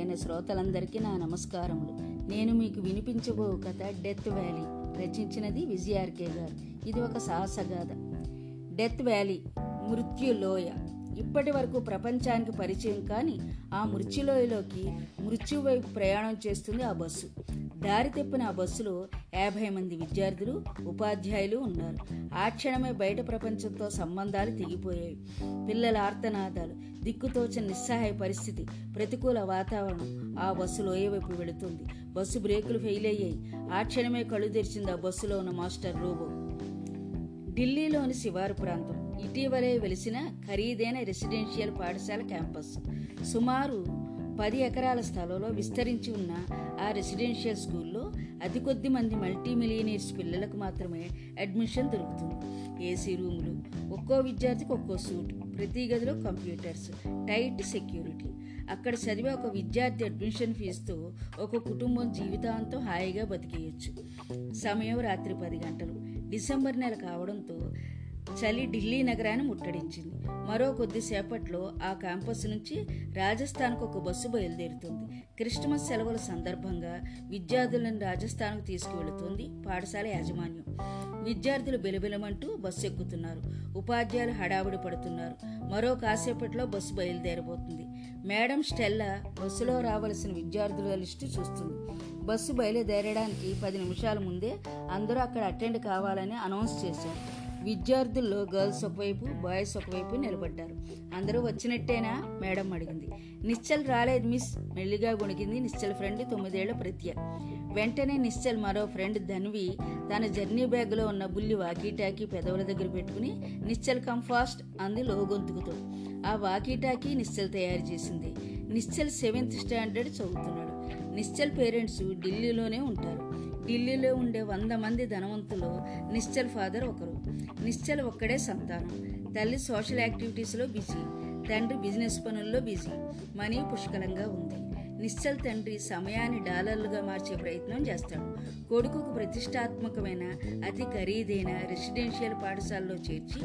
ప్రేక్షకులైన శ్రోతలందరికీ నా నమస్కారములు. నేను మీకు వినిపించబో కథ డెత్ వ్యాలీ రచించినది విజయార్కే గారు. ఇది ఒక సాహసగాథ డెత్ వ్యాలీ మృత్యులోయ ఇప్పటి వరకు ప్రపంచానికి పరిచయం కానీ ఆ మృత్యులోయలోకి మృత్యు వైపు ప్రయాణం చేస్తుంది ఆ బస్సు. దారి తెప్పిన ఆ బస్సులో యాభై మంది విద్యార్థులు ఉపాధ్యాయులు ఉన్నారు. ఆ క్షణమే బయట ప్రపంచంతో సంబంధాలు తెగిపోయాయి. పిల్లల ఆర్తనాదాలు దిక్కుతోచని నిస్సహాయ పరిస్థితి ప్రతికూల వాతావరణం ఆ బస్సు లోయవైపు వెళుతుంది? బస్సు బ్రేకులు ఫెయిల్ అయ్యాయి. ఆ క్షణమే కళ్ళు తెరిచింది ఆ బస్సులో ఉన్న మాస్టర్ రోబో. ఢిల్లీలోని శివారు ప్రాంతం. ఇటీవలే వెలిసిన ఖరీదైన రెసిడెన్షియల్ పాఠశాల క్యాంపస్. సుమారు పది ఎకరాల స్థలంలో విస్తరించి ఉన్న ఆ రెసిడెన్షియల్ స్కూల్లో అతి కొద్ది మంది మల్టీ మిలియనీర్స్ పిల్లలకు మాత్రమే అడ్మిషన్ దొరుకుతుంది. ఏసీ రూములు ఒక్కో విద్యార్థికి ఒక్కో సూట్ ప్రతి గదిలో కంప్యూటర్స్ టైట్ సెక్యూరిటీ. అక్కడ చదివే ఒక విద్యార్థి అడ్మిషన్ ఫీజుతో ఒక కుటుంబం జీవితాంతం హాయిగా బతికేయచ్చు. సమయం రాత్రి పది గంటలు. డిసెంబర్ నెల కావడంతో చలి ఢిల్లీ నగరాన్ని ముట్టడించింది. మరో కొద్దిసేపట్లో ఆ క్యాంపస్ నుంచి రాజస్థాన్కు ఒక బస్సు బయలుదేరుతుంది. క్రిస్టమస్ సెలవుల సందర్భంగా విద్యార్థులను రాజస్థాన్కు తీసుకువెళుతుంది పాఠశాల యాజమాన్యం. విద్యార్థులు బిలబిలమంటూ బస్సు ఎక్కుతున్నారు. ఉపాధ్యాయులు హడావుడి పడుతున్నారు. మరో కాసేపట్లో బస్సు బయలుదేరబోతుంది. మేడం స్టెల్లా బస్సులో రావలసిన విద్యార్థుల లిస్టు చూస్తుంది. బస్సు బయలుదేరడానికి పది నిమిషాల ముందే అందరూ అక్కడ అటెండ్ కావాలని అనౌన్స్ చేశారు. విద్యార్థుల్లో గర్ల్స్ ఒకవైపు బాయ్స్ ఒకవైపు నిలబడ్డారు. అందరూ వచ్చినట్టేనా? మేడం అడిగింది. నిశ్చల్ రాలేదు మిస్. మెల్లిగా గుణిగింది నిశ్చల్ ఫ్రెండ్ తొమ్మిదేళ్ళ ప్రత్య. వెంటనే నిశ్చల్ మరో ఫ్రెండ్ ధన్వి తన జర్నీ బ్యాగ్లో ఉన్న బుల్లి వాకీటాకీ పెదవుల దగ్గర పెట్టుకుని నిశ్చల్ కమ్ ఫాస్ట్ అంది లోగొంతుకుతో. ఆ వాకీటాకీ నిశ్చల్ తయారు చేసింది. నిశ్చల్ సెవెంత్ స్టాండర్డ్ చదువుతున్నాడు. నిశ్చల్ పేరెంట్స్ ఢిల్లీలోనే ఉంటారు. ఢిల్లీలో ఉండే వంద మంది ధనవంతులు నిశ్చల్ ఫాదర్ ఒకరు. నిశ్చల్ ఒక్కడే సంతానం. తల్లి సోషల్ యాక్టివిటీస్లో బిజీ. తండ్రి బిజినెస్ పనుల్లో బిజీ. మనీ పుష్కలంగా ఉంది. నిశ్చల్ తండ్రి సమయాన్ని డాలర్లుగా మార్చే ప్రయత్నం చేస్తాడు. కొడుకుకు ప్రతిష్టాత్మకమైన అతి ఖరీదైన రెసిడెన్షియల్ పాఠశాలలో చేర్చి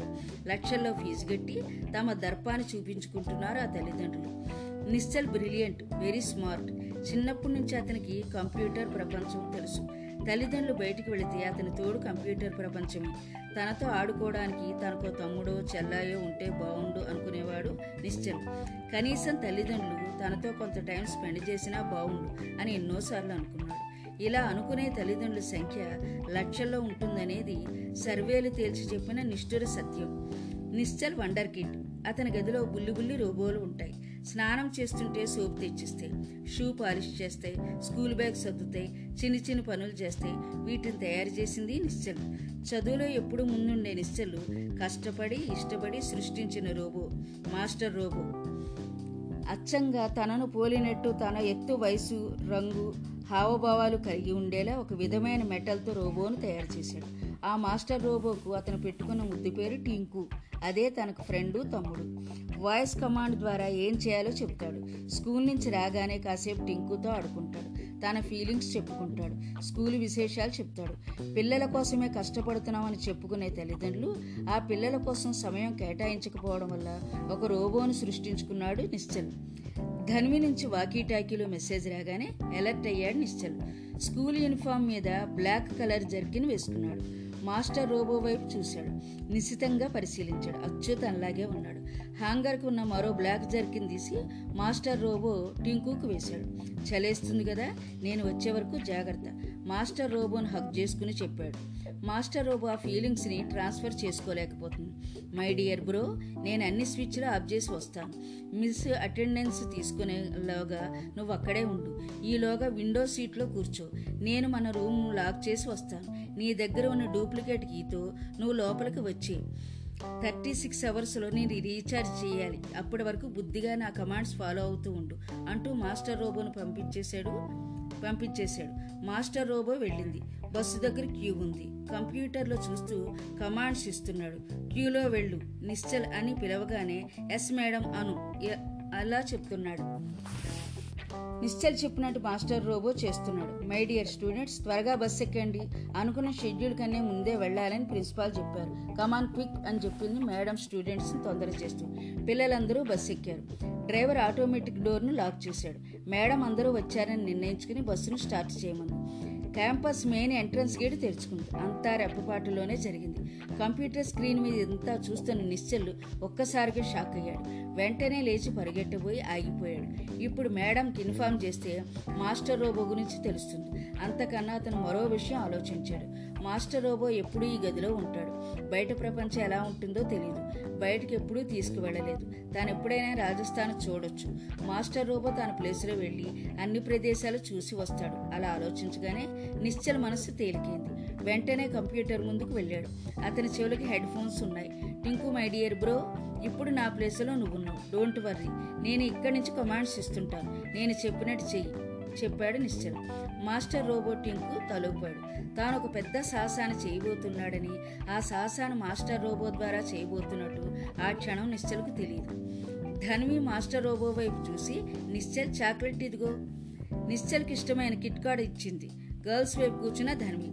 లక్షల్లో ఫీజు కట్టి తమ దర్పాన్ని చూపించుకుంటున్నారు ఆ తల్లిదండ్రులు. Nischal brilliant very smart. చిన్నప్పటి నుంచి అతనికి కంప్యూటర్ ప్రపంచం తెలుసు. తల్లిదండ్రులు బయటికి వెళితే అతని తోడు కంప్యూటర్ ప్రపంచమే. తనతో ఆడుకోవడానికి తనకో తమ్ముడో చెల్లాయో ఉంటే బాగుండు అనుకునేవాడు నిశ్చల్. కనీసం తల్లిదండ్రులు తనతో కొంత టైం స్పెండ్ చేసినా బాగుండు అని ఎన్నోసార్లు అనుకున్నాడు. ఇలా అనుకునే తల్లిదండ్రుల సంఖ్య లక్షల్లో ఉంటుందనేది సర్వేలు తేల్చి చెప్పిన నిష్ఠుర సత్యం. నిశ్చల్ వండర్ కిట్ అతని గదిలో బుల్లి బుల్లి రోబోలు ఉంటాయి. స్నానం చేస్తుంటే సోప్ తెచ్చిస్తాయి షూ పాలిష్ చేస్తాయి స్కూల్ బ్యాగ్ సర్దుతాయి చిన్న చిన్న పనులు చేస్తాయి వీటిని తయారు చేసింది నిశ్చల్. చదువులో ఎప్పుడు ముందుండే నిశ్చలు కష్టపడి ఇష్టపడి సృష్టించిన రోబో మాస్టర్ రోబో. అచ్చంగా తనను పోలినట్టు తన ఎత్తు వయసు రంగు హావభావాలు కలిగి ఉండేలా ఒక విధమైన మెటల్తో రోబోను తయారు చేశాడు. ఆ మాస్టర్ రోబోకు అతను పెట్టుకున్న ముద్దు పేరు టింకు. అదే తనకు ఫ్రెండు తమ్ముడు. వాయిస్ కమాండ్ ద్వారా ఏం చేయాలో చెప్తాడు. స్కూల్ నుంచి రాగానే కాసేపు టింకుతో ఆడుకుంటాడు. తన ఫీలింగ్స్ చెప్పుకుంటాడు. స్కూల్ విశేషాలు చెప్తాడు. పిల్లల కోసమే కష్టపడుతున్నామని చెప్పుకునే తల్లిదండ్రులు ఆ పిల్లల కోసం సమయం కేటాయించకపోవడం వల్ల ఒక రోబోను సృష్టించుకున్నాడు నిశ్చల్. ధన్వి నుంచి వాకీటాకీలో మెసేజ్ రాగానే అలర్ట్ అయ్యాడు నిశ్చల్. స్కూల్ యూనిఫామ్ మీద బ్లాక్ కలర్ జర్కిన్ వేసుకున్నాడు. మాస్టర్ రోబో వైపు చూశాడు. నిశితంగా పరిశీలించాడు. అచ్యుత్ అలాగే ఉన్నాడు. హ్యాంగర్కు ఉన్న మరో బ్లాక్ జర్కిన్ తీసి మాస్టర్ రోబో టింకుకు వేశాడు. చలేస్తుంది కదా నేను వచ్చే వరకు జాగ్రత్త. మాస్టర్ రోబోను హక్ చేసుకుని చెప్పాడు. మాస్టర్ రోబో ఆ ఫీలింగ్స్ని ట్రాన్స్ఫర్ చేసుకోలేకపోతుంది. మై డియర్ బ్రో నేను అన్ని స్విచ్లు ఆఫ్ చేసి వస్తాను. మిస్ అటెండెన్స్ తీసుకునేలోగా నువ్వు అక్కడే ఉండు. ఈలోగా విండో సీట్లో కూర్చో. నేను మన రూమ్ లాక్ చేసి వస్తాను. నీ దగ్గర ఉన్న డూప్లికేట్ కీతో నువ్వు లోపలికి వచ్చి. థర్టీ సిక్స్ అవర్స్లో నేను రీఛార్జ్ చేయాలి. అప్పటి వరకు బుద్ధిగా నా కమాండ్స్ ఫాలో అవుతూ ఉండు. అంటూ మాస్టర్ రోబోను పంపించేశాడు. పంపించేశాడు. మాస్టర్ రోబో వెళ్ళింది. బస్సు దగ్గర క్యూ ఉంది. కంప్యూటర్లో చూస్తూ కమాండ్స్ ఇస్తున్నాడు. క్యూలో వెళ్ళు. నిశ్చల్ అని పిలవగానే ఎస్ మేడం అను. అలా చెప్తున్నాడు. నిశ్చల్ చెప్పినట్టు మాస్టర్ రోబో చేస్తున్నాడు. మై డియర్ స్టూడెంట్స్ త్వరగా బస్ ఎక్కండి. అనుకున్న షెడ్యూల్ కన్నా ముందే వెళ్ళాలని ప్రిన్సిపాల్ చెప్పారు. కమాన్ క్విక్ అని చెప్పింది మేడం స్టూడెంట్స్ని తొందర చేస్తూ. పిల్లలందరూ బస్ ఎక్కారు. డ్రైవర్ ఆటోమేటిక్ డోర్ను లాక్ చేశాడు. మేడం అందరూ వచ్చారని నిర్ణయించుకుని బస్సును స్టార్ట్ చేయమంది క్యాంపస్ మెయిన్ ఎంట్రన్స్ గేట్ తెరుచుకుంది. అంతా రెప్పపాటులోనే జరిగింది. కంప్యూటర్ స్క్రీన్ మీద ఇంతా చూస్తున్న నిశ్చల్లు ఒక్కసారిగా షాక్ అయ్యాడు. వెంటనే లేచి పరిగెట్టబోయి ఆగిపోయాడు. ఇప్పుడు మేడంకి ఇన్ఫార్మ్ చేస్తే మాస్టర్ రోబో గురించి తెలుస్తుంది. అంతకన్నా అతను మరో విషయం ఆలోచించాడు. మాస్టర్ రోబో ఎప్పుడూ ఈ గదిలో ఉంటాడు. బయట ప్రపంచం ఎలా ఉంటుందో తెలియదు బయటకు ఎప్పుడూ తీసుకువెళ్ళలేదు. తాను ఎప్పుడైనా రాజస్థాన్ చూడొచ్చు. మాస్టర్ రోబో తన ప్లేస్లో వెళ్ళి అన్ని ప్రదేశాలు చూసి వస్తాడు. అలా ఆలోచించగానే నిశ్చల మనస్సు తేలికైంది. వెంటనే కంప్యూటర్ ముందుకు వెళ్ళాడు. అతని చెవులకి హెడ్ ఫోన్స్ ఉన్నాయి. టింకు మై డియర్ బ్రో ఇప్పుడు నా ప్లేస్లో నువ్వున్నావు. Don't worry. నేను ఇక్కడి నుంచి కమాండ్స్ ఇస్తుంటాను. నేను చెప్పినట్టు చెయ్యి. చెప్పాడు నిశ్చల్. మాస్టర్ రోబోటింకు తలూపాడు. తాను ఒక పెద్ద సాహసాన్ని చేయబోతున్నాడని ఆ సాహసాన్ని మాస్టర్ రోబో ద్వారా చేయబోతున్నట్టు ఆ క్షణం నిశ్చల్కు తెలియదు ధన్వి మాస్టర్ రోబో వైపు చూసి నిశ్చల్ చాక్లెట్ ఇదిగో నిశ్చల్కి ఇష్టమైన కిట్ కార్డ్ ఇచ్చింది. గర్ల్స్ వైపు కూర్చున్న ధన్వి.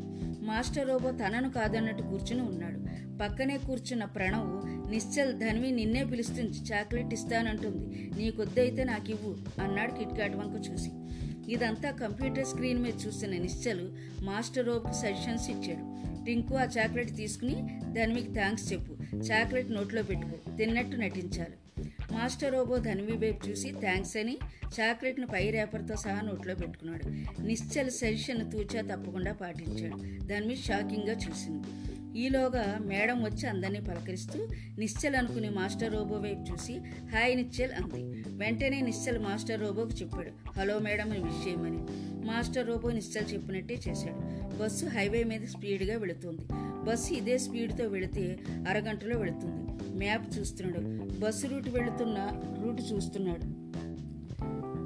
మాస్టర్ రోబో తనను కాదన్నట్టు కూర్చుని ఉన్నాడు. పక్కనే కూర్చున్న ప్రణవ్ నిశ్చల్ ధన్వి నిన్నే పిలుస్తుంది చాక్లెట్ ఇస్తానంటుంది. నీకొద్దైతే నాకు ఇవ్వు అన్నాడు కిట్ కార్డ్ వంక చూసి. ఇదంతా కంప్యూటర్ స్క్రీన్ మీద చూసిన నిశ్చలు మాస్టర్ రోబ్కి సజెషన్స్ ఇచ్చాడు. టింకు ఆ చాక్లెట్ తీసుకుని ధన్వికి థ్యాంక్స్ చెప్పు. చాక్లెట్ నోట్లో పెట్టుకో. తిన్నట్టు నటించాలి మాస్టర్ రోబో ధన్వి వైపు చూసి థ్యాంక్స్ అని చాక్లెట్ను పై రేపర్తో సహా నోట్లో పెట్టుకున్నాడు. నిశ్చల్ సజెషన్ తూచా తప్పకుండా పాటించాడు. ధన్వి షాకింగ్గా చూసింది. ఈలోగా మేడం వచ్చి అందరినీ పలకరిస్తూ నిశ్చల్ అనుకుని మాస్టర్ రోబో వైపు చూసి హాయ్ నిశ్చల్ అంది. వెంటనే నిశ్చల్ మాస్టర్ రోబోకు చెప్పాడు హలో మేడం అని విష్ చేయమని మాస్టర్ రోబో నిశ్చల్ చెప్పినట్టే చేశాడు. బస్సు హైవే మీద స్పీడ్గా వెళుతుంది. బస్సు ఇదే స్పీడ్తో వెళితే అరగంటలో వెళుతుంది. మ్యాప్ చూస్తున్నాడు. బస్సు రూట్ వెళుతున్న రూట్ చూస్తున్నాడు.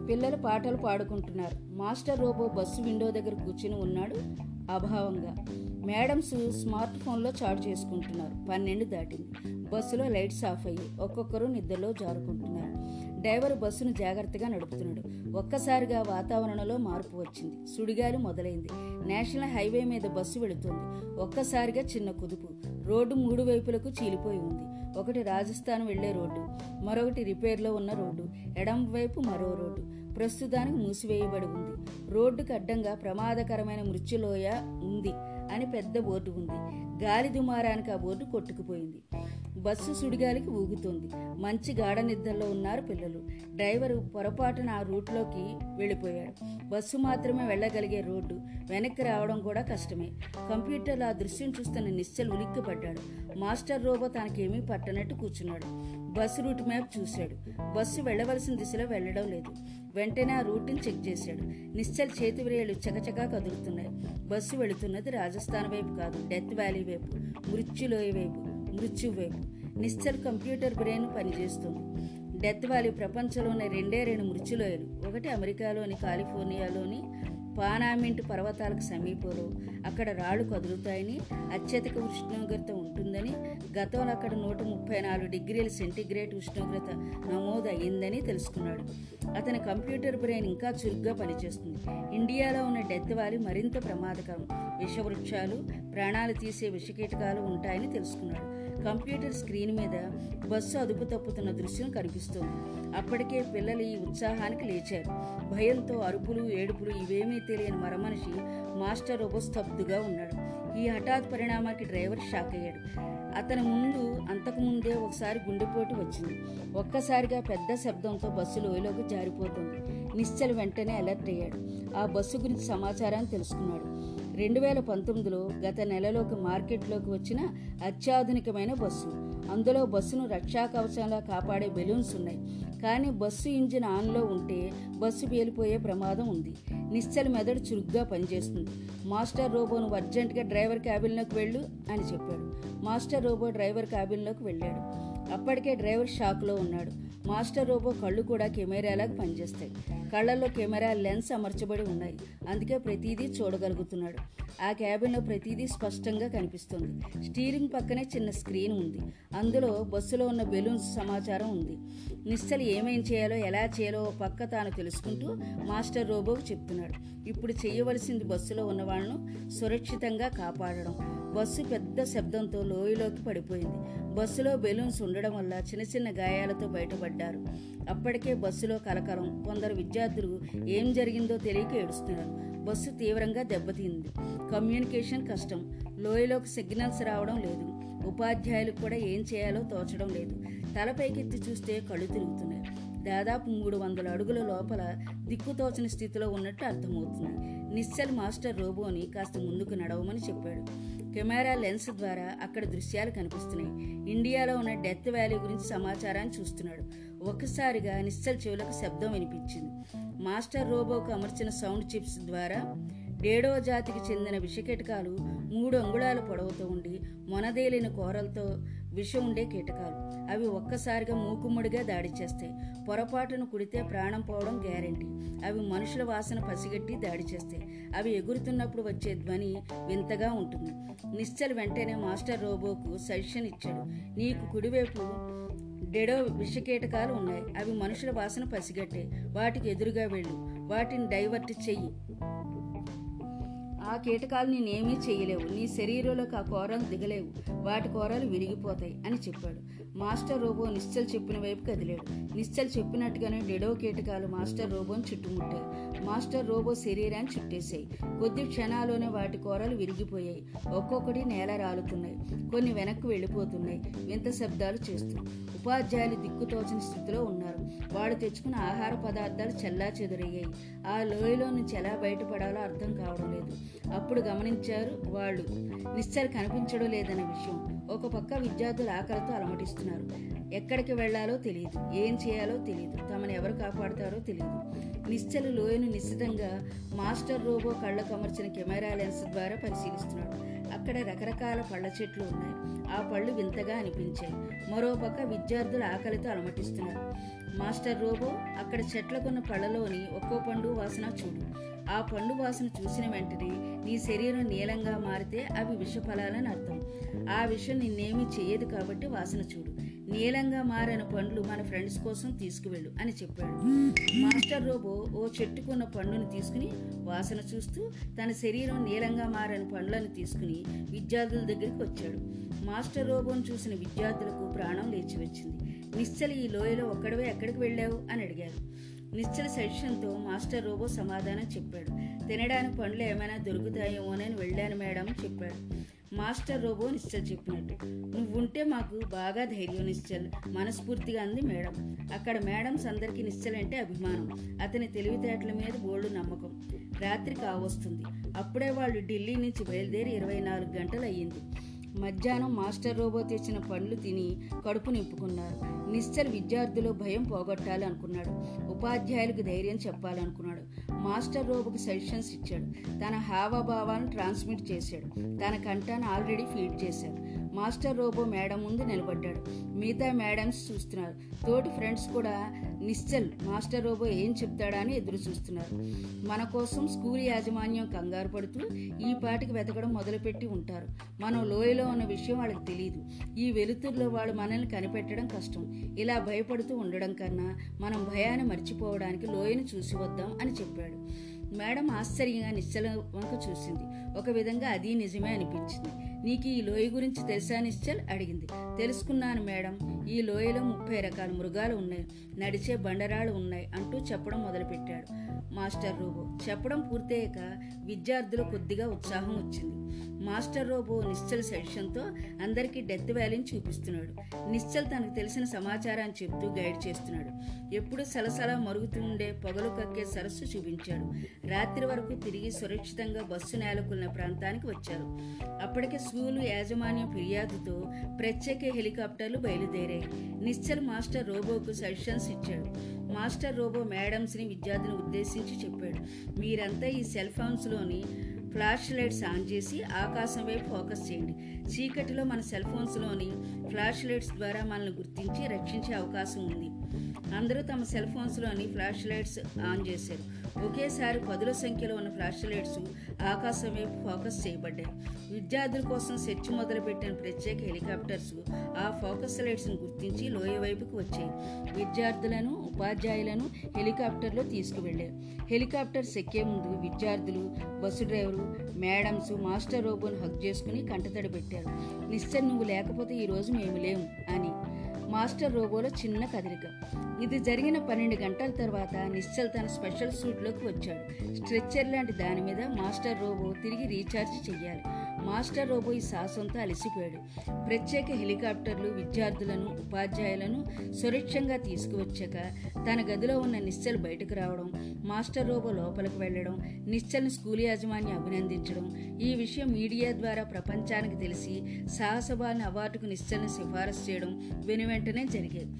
పిల్లలు పాటలు పాడుకుంటున్నారు. మాస్టర్ రోబో బస్సు విండో దగ్గర కూర్చుని ఉన్నాడు అభావంగా. మేడమ్స్ స్మార్ట్ ఫోన్లో చార్జ్ చేసుకుంటున్నారు. పన్నెండు దాటింది. బస్సులో లైట్స్ ఆఫ్ అయ్యి ఒక్కొక్కరు నిద్రలో జారుకుంటున్నారు. డ్రైవర్ బస్సును జాగ్రత్తగా నడుపుతున్నాడు. ఒక్కసారిగా వాతావరణంలో మార్పు వచ్చింది. సుడిగాలి మొదలైంది. నేషనల్ హైవే మీద బస్సు వెళుతుంది. ఒక్కసారిగా చిన్న కుదుపు. రోడ్డు మూడు వైపులకు చీలిపోయి ఉంది. ఒకటి రాజస్థాన్ వెళ్ళే రోడ్డు. మరొకటి రిపేర్లో ఉన్న రోడ్డు. ఎడం వైపు మరో రోడ్డు. ప్రస్తుతానికి మూసివేయబడి ఉంది. రోడ్డుకు అడ్డంగా ప్రమాదకరమైన మృత్యులోయ ఉంది. అని పెద్ద బోర్డు ఉంది. గాలి దుమారానికి ఆ బోర్డు కొట్టుకుపోయింది. బస్సు సుడిగాలికి ఊగుతోంది. మంచి గాఢ నిద్రలో ఉన్నారు పిల్లలు. డ్రైవర్ పొరపాటున ఆ రూట్లోకి వెళ్ళిపోయాడు. బస్సు మాత్రమే వెళ్ళగలిగే రోడ్డు వెనక్కి రావడం కూడా కష్టమే. కంప్యూటర్లో ఆ దృశ్యం చూస్తున్న నిశ్చల్ ఉలిక్కిపడ్డాడు. మాస్టర్ రోబో తనకేమీ పట్టనట్టు కూర్చున్నాడు. బస్సు రూట్ మ్యాప్ చూశాడు. బస్సు వెళ్ళవలసిన దిశలో వెళ్ళడం లేదు. వెంటనే ఆ రూట్ని చెక్ చేశాడు. నిశ్చల్ చేతి వ్రేయలు చకచకా కదులుతున్నాయి. బస్సు వెళుతున్నది రాజస్థాన్ వైపు కాదు డెత్ వ్యాలీ వైపు మృత్యులోయ వైపు మృత్యు వైపు. నిశ్చల్ కంప్యూటర్ బ్రెయిన్ పనిచేస్తుంది. డెత్ వ్యాలీ ప్రపంచంలోని రెండే రెండు మృత్యులోయలు. ఒకటి అమెరికాలోని కాలిఫోర్నియాలోని పానామింట్ పర్వతాలకు సమీపంలో అక్కడ రాళ్ళు కదులుతాయని అత్యధిక ఉష్ణోగ్రత ఉంటుందని గతంలో అక్కడ నూట ముప్పై నాలుగు డిగ్రీల సెంటీగ్రేడ్ ఉష్ణోగ్రత నమోదు అయ్యిందని తెలుసుకున్నాడు. అతని కంప్యూటర్ బ్రెయిన్ ఇంకా చురుగ్గా పనిచేస్తుంది. ఇండియాలో ఉన్న డెత్ వాలి మరింత ప్రమాదకరం. విషవృక్షాలు ప్రాణాలు తీసే విషకీటకాలు ఉంటాయని తెలుసుకున్నాడు. కంప్యూటర్ స్క్రీన్ మీద బస్సు అదుపు తప్పుతున్న దృశ్యం కనిపిస్తోంది. అప్పటికే పిల్లలు ఈ ఉత్సాహానికి లేచారు. భయంతో అరుపులు ఏడుపులు ఇవేమీ తెలియని మరమనిషి మాస్టర్ ఉపస్తబ్దుగా ఉన్నాడు. ఈ హఠాత్ పరిణామానికి డ్రైవర్ షాక్ అయ్యాడు. అతని ముందు అంతకుముందే ఒకసారి గుండెపోటు వచ్చింది. ఒక్కసారిగా పెద్ద శబ్దంతో బస్సు లోయలోకి జారిపోతుంది. నిశ్చల్ వెంటనే అలర్ట్ అయ్యాడు. ఆ బస్సు గురించి సమాచారాన్ని తెలుసుకున్నాడు. రెండు వేల పంతొమ్మిదిలో గత నెలలోకి మార్కెట్లోకి వచ్చిన అత్యాధునికమైన బస్సు. అందులో బస్సును రక్షా కవచంలా కాపాడే బెలూన్స్ ఉన్నాయి. కానీ బస్సు ఇంజిన్ ఆన్లో ఉంటే బస్సు పేలిపోయే ప్రమాదం ఉంది. నిశ్చల మెదడు చురుగ్గా పనిచేస్తుంది. మాస్టర్ రోబోను అర్జెంటుగా డ్రైవర్ క్యాబిన్లోకి వెళ్ళు అని చెప్పాడు. మాస్టర్ రోబో డ్రైవర్ క్యాబిన్లోకి వెళ్ళాడు. అప్పటికే డ్రైవర్ షాక్లో ఉన్నాడు. మాస్టర్ రోబో కళ్ళు కూడా కెమెరాలాగా పనిచేస్తాయి. కళ్ళల్లో కెమెరా లెన్స్ అమర్చబడి ఉన్నాయి. అందుకే ప్రతిదీ చూడగలుగుతున్నాడు. ఆ క్యాబిన్లో ప్రతిదీ స్పష్టంగా కనిపిస్తుంది. స్టీరింగ్ పక్కనే చిన్న స్క్రీన్ ఉంది. అందులో బస్సులో ఉన్న బెలూన్స్ సమాచారం ఉంది. నిశ్చలు ఏమేం చేయాలో ఎలా చేయాలో పక్క తాను తెలుసుకుంటూ మాస్టర్ రోబోకు చెప్తున్నాడు. ఇప్పుడు చేయవలసింది బస్సులో ఉన్న వాళ్ళను సురక్షితంగా కాపాడడం. బస్సు పెద్ద శబ్దంతో లోయలోకి పడిపోయింది. బస్సులో బెలూన్స్ ఉండడం వల్ల చిన్న చిన్న గాయాలతో బయటపడ్డారు. అప్పటికే బస్సులో కలకలం కొందరు విద్యార్థులు ఏం జరిగిందో తెలియక ఏడుస్తున్నారు. బస్సు తీవ్రంగా దెబ్బతింది. కమ్యూనికేషన్ కష్టం. లోయలోకి సిగ్నల్స్ రావడం లేదు. ఉపాధ్యాయులకు కూడా ఏం చేయాలో తోచడం లేదు. తలపైకెత్తి చూస్తే కళ్ళు తిరుగుతున్నాయి. దాదాపు మూడు వందల అడుగుల లోపల దిక్కుతోచని స్థితిలో ఉన్నట్టు అర్థమవుతుంది. నిశ్చల్ మాస్టర్ రోబోని కాస్త ముందుకు నడవమని చెప్పాడు. కెమెరా లెన్స్ ద్వారా అక్కడ దృశ్యాలు కనిపిస్తున్నాయి. ఇండియాలో ఉన్న డెత్ వ్యాలీ గురించి సమాచారాన్ని చూస్తున్నాడు. ఒక్కసారిగా నిశ్చల్ చెవులకు శబ్దం వినిపించింది. మాస్టర్ రోబోకు అమర్చిన సౌండ్ చిప్స్ ద్వారా డేడో జాతికి చెందిన విషకీటకాలు మూడు అంగుళాల పొడవుతో ఉండి మొనదేలిన కూరలతో విషం ఉండే కీటకాలు. అవి ఒక్కసారిగా మూకుమ్మడిగా దాడి చేస్తాయి. పొరపాటును కుడితే ప్రాణం పోవడం గ్యారెంటీ. అవి మనుషుల వాసన పసిగట్టి దాడి చేస్తాయి. అవి ఎగురుతున్నప్పుడు వచ్చే ధ్వని వింతగా ఉంటుంది. నిశ్చల్ వెంటనే మాస్టర్ రోబోకు సజెషన్ ఇచ్చాడు. నీకు కుడివైపు డెడో విషకీటకాలు ఉన్నాయి. అవి మనుషుల వాసన పసిగట్టే. వాటికి ఎదురుగా వెళ్ళు. వాటిని డైవర్ట్ చెయ్యి. ఆ కీటకాలు నేనేమీ చేయలేవు. నీ శరీరంలోకి ఆ కూరలు దిగలేవు. వాటి కూరలు విరిగిపోతాయి అని చెప్పాడు. మాస్టర్ రోబో నిశ్చల్ చెప్పిన వైపు కదిలాడు. నిశ్చల్ చెప్పినట్టుగానే డెడో కీటకాలు మాస్టర్ రోబోని చుట్టుముట్టాయి. మాస్టర్ రోబో శరీరాన్ని చుట్టేశాయి. కొద్ది క్షణాల్లోనే వాటి కూరలు విరిగిపోయాయి. ఒక్కొక్కటి నేల రాలుతున్నాయి. కొన్ని వెనక్కి వెళ్ళిపోతున్నాయి. వింత శబ్దాలు చేస్తూ ఉపాధ్యాయులు దిక్కుతోచని స్థితిలో ఉన్నారు. వాడు తెచ్చుకున్న ఆహార పదార్థాలు చెల్లా చెదురయ్యాయి ఆ లోయలో నుంచి ఎలా బయటపడాలో అర్థం కావడం లేదు. అప్పుడు గమనించారు వాళ్ళు. నిశ్చర్ కనిపించడం లేదనే విషయం. ఒక పక్క విద్యార్థులు ఆకలితో అలమటిస్తున్నారు. ఎక్కడికి వెళ్ళాలో తెలియదు ఏం చేయాలో తెలియదు తమను ఎవరు కాపాడుతారో తెలియదు నిశ్చల లోయను నిశ్చితంగా మాస్టర్ రోబో కళ్ళకు అమర్చిన కెమెరా లెన్స్ ద్వారా పరిశీలిస్తున్నాడు. అక్కడ రకరకాల పళ్ళ చెట్లు ఉన్నాయి. ఆ పళ్ళు వింతగా అనిపించాయి. మరోపక్క విద్యార్థులు ఆకలితో అలమటిస్తున్నారు. మాస్టర్ రోబో అక్కడ చెట్లకున్న పళ్ళలోని ఒక్కో పండు వాసన చూడు. ఆ పండు వాసన చూసిన వెంటనే నీ శరీరం నీలంగా మారితే అవి విషఫలాలని అర్థం. ఆ విషయం నిన్నేమీ చేయదు కాబట్టి వాసన చూడు. నీలంగా మారిన పండ్లు మన ఫ్రెండ్స్ కోసం తీసుకువెళ్ళు అని చెప్పాడు. మాస్టర్ రోబో ఓ చెట్టుకున్న పండుని తీసుకుని వాసన చూస్తూ తన శరీరం నీలంగా మారిన పండ్లను తీసుకుని విద్యార్థుల దగ్గరికి వచ్చాడు. మాస్టర్ రోబోను చూసిన విద్యార్థులకు ప్రాణం లేచి వచ్చింది నిశ్చల ఈ లోయలో ఒక్కడవే ఎక్కడికి వెళ్ళావు? అని అడిగారు. నిశ్చల సెషన్తో మాస్టర్ రోబో సమాధానం చెప్పాడు. తినడానికి పండ్లు ఏమైనా దొరుకుతాయేమోనని వెళ్ళాను మేడం చెప్పాడు. మాస్టర్ రోబో నిశ్చల్ చెప్పినట్టు. నువ్వుంటే మాకు బాగా ధైర్యం నిశ్చల్ మనస్ఫూర్తిగా అంది మేడం. అక్కడ మేడమ్స్ అందరికీ నిశ్చల్ అంటే అభిమానం. అతని తెలివితేటల మీద బోల్డు నమ్మకం. రాత్రి కావస్తుంది. అప్పుడే వాళ్ళు ఢిల్లీ నుంచి బయలుదేరి ఇరవై నాలుగు గంటలు అయ్యింది మధ్యాహ్నం మాస్టర్ రోబో తెచ్చిన పండ్లు తిని కడుపు నింపుకున్నారు. మిస్టర్ విద్యార్థులు భయం పోగొట్టాలి అనుకున్నాడు ఉపాధ్యాయులకు ధైర్యం చెప్పాలనుకున్నాడు. మాస్టర్ రోబోకి సజెషన్స్ ఇచ్చాడు. తన హావభావాలను ట్రాన్స్మిట్ చేశాడు. తన కంటాన్ని ఆల్రెడీ ఫీడ్ చేశాడు. మాస్టర్ రోబో మేడం ముందు నిలబడ్డాడు. మిగతా మేడమ్స్ చూస్తున్నారు. తోటి ఫ్రెండ్స్ కూడా నిశ్చల్ మాస్టర్ రోబో ఏం చెప్తాడా అని ఎదురు చూస్తున్నారు. మన కోసం స్కూల్ యాజమాన్యం కంగారు పడుతూ ఈ పాటికి వెతకడం మొదలుపెట్టి ఉంటారు. మనం లోయలో ఉన్న విషయం వాళ్ళకి తెలియదు ఈ వెలుతురులో వాళ్ళు మనల్ని కనిపెట్టడం కష్టం. ఇలా భయపడుతూ ఉండడం కన్నా మనం భయాన్ని మర్చిపోవడానికి లోయను చూసి వద్దాం అని చెప్పాడు. మేడం ఆశ్చర్యంగా నిశ్చల వంక చూసింది. ఒక విధంగా అది నిజమే అనిపించింది. నీకు ఈ లోయ గురించి తెలుసా నిశ్చల్? అడిగింది. తెలుసుకున్నాను మేడం. ఈ లోయలో ముప్పై రకాల మృగాలు ఉన్నాయి. నడిచే బండరాళ్ళు ఉన్నాయి అంటూ చెప్పడం మొదలుపెట్టాడు మాస్టర్ రూబో. చెప్పడం పూర్తయ్యాక విద్యార్థులు కొద్దిగా ఉత్సాహం వచ్చింది. మాస్టర్ రోబో నిశ్చల్ సెషన్తో అందరికీ డెత్ వ్యాలీని చూపిస్తున్నాడు. నిశ్చల్ తనకు తెలిసిన సమాచారాన్ని చెప్తూ గైడ్ చేస్తున్నాడు. ఎప్పుడు సలసల మరుగుతూ ఉండే పొగలు కక్కే సరస్సు చూపించాడు. రాత్రి వరకు తిరిగి సురక్షితంగా బస్సు నేలకున్న ప్రాంతానికి వచ్చారు అప్పటికే స్కూలు యాజమాన్యం ఫిర్యాదుతో ప్రత్యేక హెలికాప్టర్లు బయలుదేరాయి. నిశ్చల్ మాస్టర్ రోబోకు సజెషన్స్ ఇచ్చాడు. మాస్టర్ రోబో మేడమ్స్ని విద్యార్థిని ఉద్దేశించి చెప్పాడు. మీరంతా ఈ సెల్ ఫోన్స్లోని ఫ్లాష్ లైట్స్ ఆన్ చేసి ఆకాశం వైపు ఫోకస్ చేయండి. చీకటిలో మన సెల్ ఫోన్స్లోని ఫ్లాష్ లైట్స్ ద్వారా మనల్ని గుర్తించి రక్షించే అవకాశం ఉంది. అందరూ తమ సెల్ ఫోన్స్లోని ఫ్లాష్ లైట్స్ ఆన్ చేశారు. ఒకేసారి పదుల సంఖ్యలో ఉన్న ఫ్లాష్ లైట్స్ ఆకాశం వైపు ఫోకస్ చేయబడ్డాయి. విద్యార్థుల కోసం సెర్చ్ మొదలుపెట్టిన ప్రత్యేక హెలికాప్టర్స్ ఆ ఫోకస్ లైట్స్ను గుర్తించి లోయ వైపుకు వచ్చాయి. విద్యార్థులను ఉపాధ్యాయులను హెలికాప్టర్లో తీసుకువెళ్ళారు హెలికాప్టర్స్ ఎక్కే ముందు విద్యార్థులు బస్సు డ్రైవరు మేడమ్స్ మాస్టర్ రోబోను హక్ చేసుకుని కంటతడి పెట్టారు. నిశ్చల్ నువ్వు లేకపోతే ఈరోజు మేము లేము అని మాస్టర్ రోబోలో చిన్న కదలిక. ఇది జరిగిన పన్నెండు గంటల తర్వాత నిశ్చల్ తన స్పెషల్ సూట్లోకి వచ్చాడు. స్ట్రెచ్చర్ లాంటి దాని మీద మాస్టర్ రోబో తిరిగి రీఛార్జ్ చెయ్యాలి. మాస్టర్ రోబో ఈ సాహసంతో అలసిపోయాడు. ప్రత్యేక హెలికాప్టర్లు విద్యార్థులను ఉపాధ్యాయులను సురక్షంగా తీసుకువచ్చాక తన గదిలో ఉన్న నిశ్చల్ బయటకు రావడం మాస్టర్ రోబో లోపలికి వెళ్ళడం నిశ్చల్ని స్కూల్ యాజమాన్యం అభినందించడం ఈ విషయం మీడియా ద్వారా ప్రపంచానికి తెలిసి సాహసబాలిని అవార్డుకు నిశ్చల్ని సిఫారసు చేయడం వెనువెంటనే జరిగేది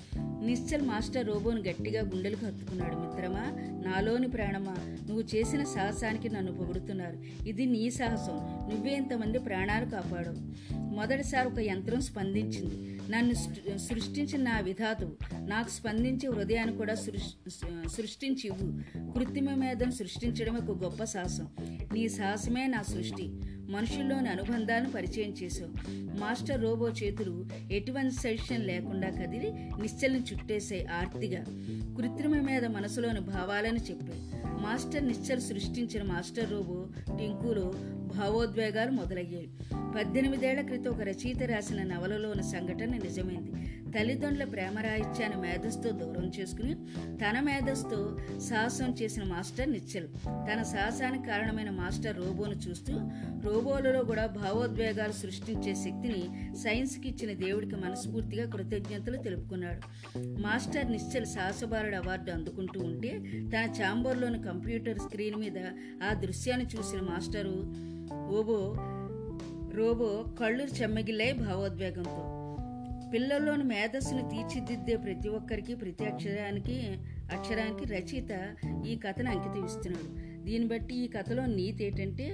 నిశ్చల్ మాస్టర్ రోబోను గట్టిగా గుండెలకు హత్తుకున్నాడు. మిత్రమా నాలోని ప్రాణమా? నువ్వు చేసిన సాహసానికి నన్ను పొగుడుతున్నారు. ఇది నీ సాహసం. నువ్వే ఇంతమంది ప్రాణాలు కాపాడు. మొదటిసారి ఒక యంత్రం స్పందించింది. నన్ను సృష్టించిన నా విధాతువు. నాకు స్పందించే హృదయాన్ని కూడా సృష్టించి ఇవ్వు కృత్రిమ మేధను సృష్టించడం ఒక గొప్ప సాహసం. నీ సాహసమే నా సృష్టి. మనుషుల్లోని అనుబంధాలను పరిచయం చేశావు. మాస్టర్ రోబో చేతులు ఎటువంటి సెషన్ లేకుండా కదిలి నిశ్చల్ని చుట్టేసే ఆర్తిగా. కృత్రిమ మీద మనసులోని భావాలను చెప్పాయి. మాస్టర్ నిశ్చల్ సృష్టించిన మాస్టర్ రోబో టింకులో భావోద్వేగాలు మొదలయ్యాయి. పద్దెనిమిదేళ్ళ క్రితం ఒక రచయిత రాసిన నవలలోని సంఘటన నిజమైంది. తల్లిదండ్రుల ప్రేమరాహిత్యాన్ని మేధస్తో దూరం చేసుకుని తన మేధస్తో సాహసం చేసిన మాస్టర్ నిశ్చల్. తన సాహసానికి కారణమైన మాస్టర్ రోబోను చూస్తూ రోబోలలో కూడా భావోద్వేగాలు సృష్టించే శక్తిని సైన్స్కి ఇచ్చిన దేవుడికి మనస్ఫూర్తిగా కృతజ్ఞతలు తెలుపుకున్నాడు. మాస్టర్ నిశ్చల్ సాహసబారుడు అవార్డు అందుకుంటూ ఉంటే తన ఛాంబర్లోని కంప్యూటర్ స్క్రీన్ మీద ఆ దృశ్యాన్ని చూసిన మాస్టరు ఓబో రోబో కళ్ళు చెమ్మగిల్లాయి భావోద్వేగంతో. పిల్లల్లోని మేధస్సును తీర్చిదిద్దే ప్రతి ఒక్కరికి ప్రతి అక్షరానికి అక్షరానికి రచయిత ఈ కథను అంకితం ఇస్తున్నాడు దీన్ని బట్టి ఈ కథలో నీతి ఏంటంటే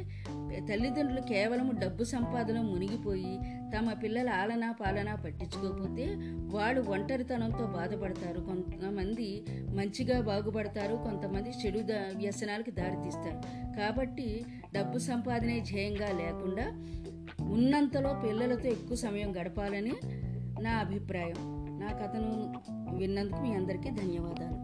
తల్లిదండ్రులు కేవలం డబ్బు సంపాదన మునిగిపోయి తమ పిల్లల ఆలనా పాలనా పట్టించుకోకపోతే వాళ్ళు ఒంటరితనంతో బాధపడతారు. కొంతమంది మంచిగా బాగుపడతారు కొంతమంది చెడు వ్యసనాలకి వ్యసనాలకు దారితీస్తారు. కాబట్టి డబ్బు సంపాదనే ధ్యేయంగా లేకుండా ఉన్నంతలో పిల్లలతో ఎక్కువ సమయం గడపాలని నా అభిప్రాయం. నా కథను విన్నందుకు మీ అందరికీ ధన్యవాదాలు.